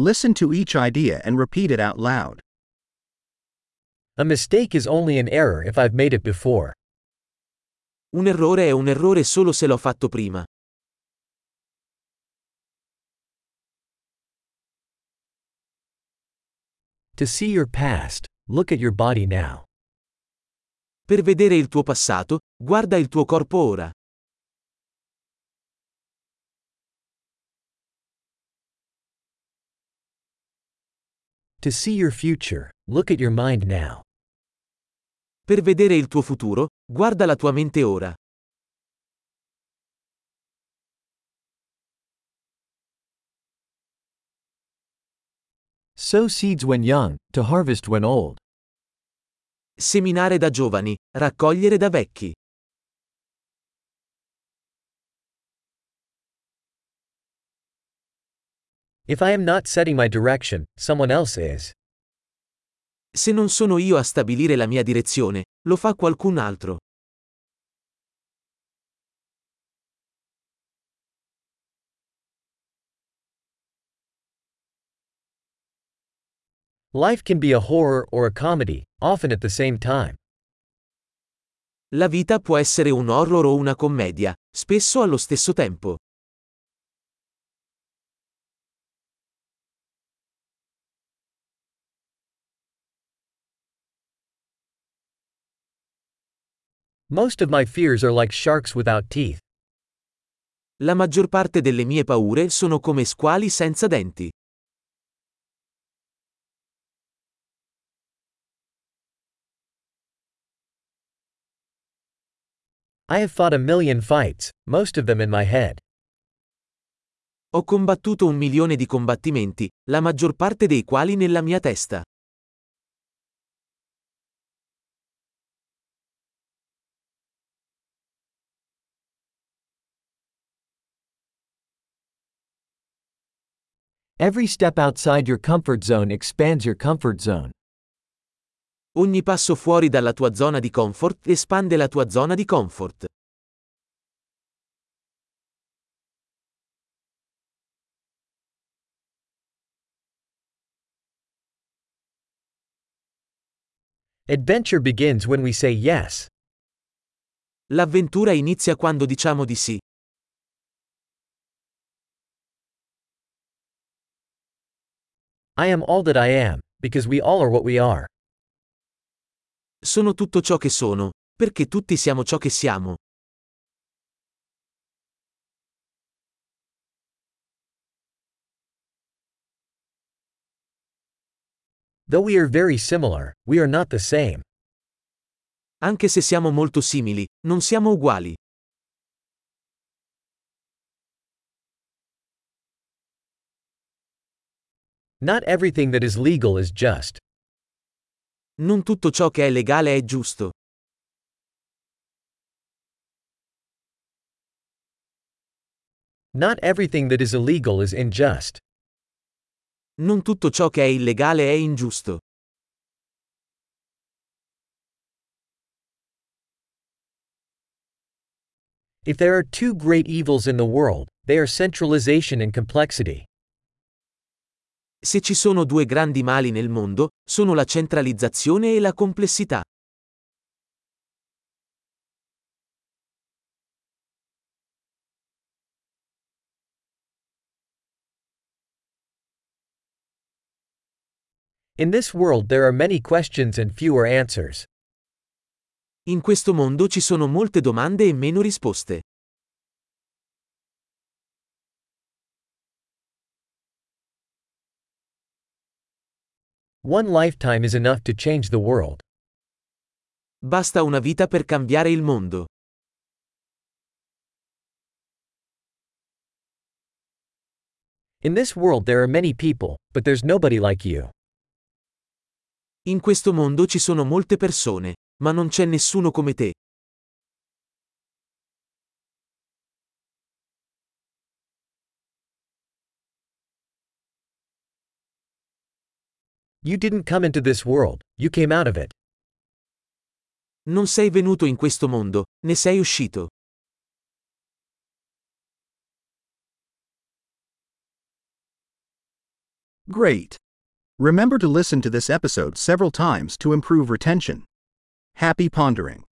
Listen to each idea and repeat it out loud. A mistake is only an error if I've made it before. Un errore è un errore solo se l'ho fatto prima. To see your past, look at your body now. Per vedere il tuo passato, guarda il tuo corpo ora. To see your future, look at your mind now. Per vedere il tuo futuro, guarda la tua mente ora. Sow seeds when young, to harvest when old. Seminare da giovani, raccogliere da vecchi. If I am not setting my direction, someone else is. Se non sono io a stabilire la mia direzione, lo fa qualcun altro. Life can be a horror or a comedy, often at the same time. La vita può essere un horror o una commedia, spesso allo stesso tempo. Most of my fears are like sharks without teeth. La maggior parte delle mie paure sono come squali senza denti. I have fought a million fights, most of them in my head. Ho combattuto un milione di combattimenti, la maggior parte dei quali nella mia testa. Every step outside your comfort zone expands your comfort zone. Ogni passo fuori dalla tua zona di comfort espande la tua zona di comfort. Adventure begins when we say yes. L'avventura inizia quando diciamo di sì. I am all that I am, because we all are what we are. Sono tutto ciò che sono, perché tutti siamo ciò che siamo. Though we are very similar, we are not the same. Anche se siamo molto simili, non siamo uguali. Not everything that is legal is just. Non tutto ciò che è legale è giusto. Not everything that is illegal is unjust. Non tutto ciò che è illegale è ingiusto. If there are two great evils in the world, they are centralization and complexity. Se ci sono due grandi mali nel mondo, sono la centralizzazione e la complessità. In this world there are many questions and fewer answers. In questo mondo ci sono molte domande e meno risposte. One lifetime is enough to change the world. Basta una vita per cambiare il mondo. In this world there are many people, but there's nobody like you. In questo mondo ci sono molte persone, ma non c'è nessuno come te. You didn't come into this world, you came out of it. Non sei venuto in questo mondo, ne sei uscito. Great. Remember to listen to this episode several times to improve retention. Happy pondering.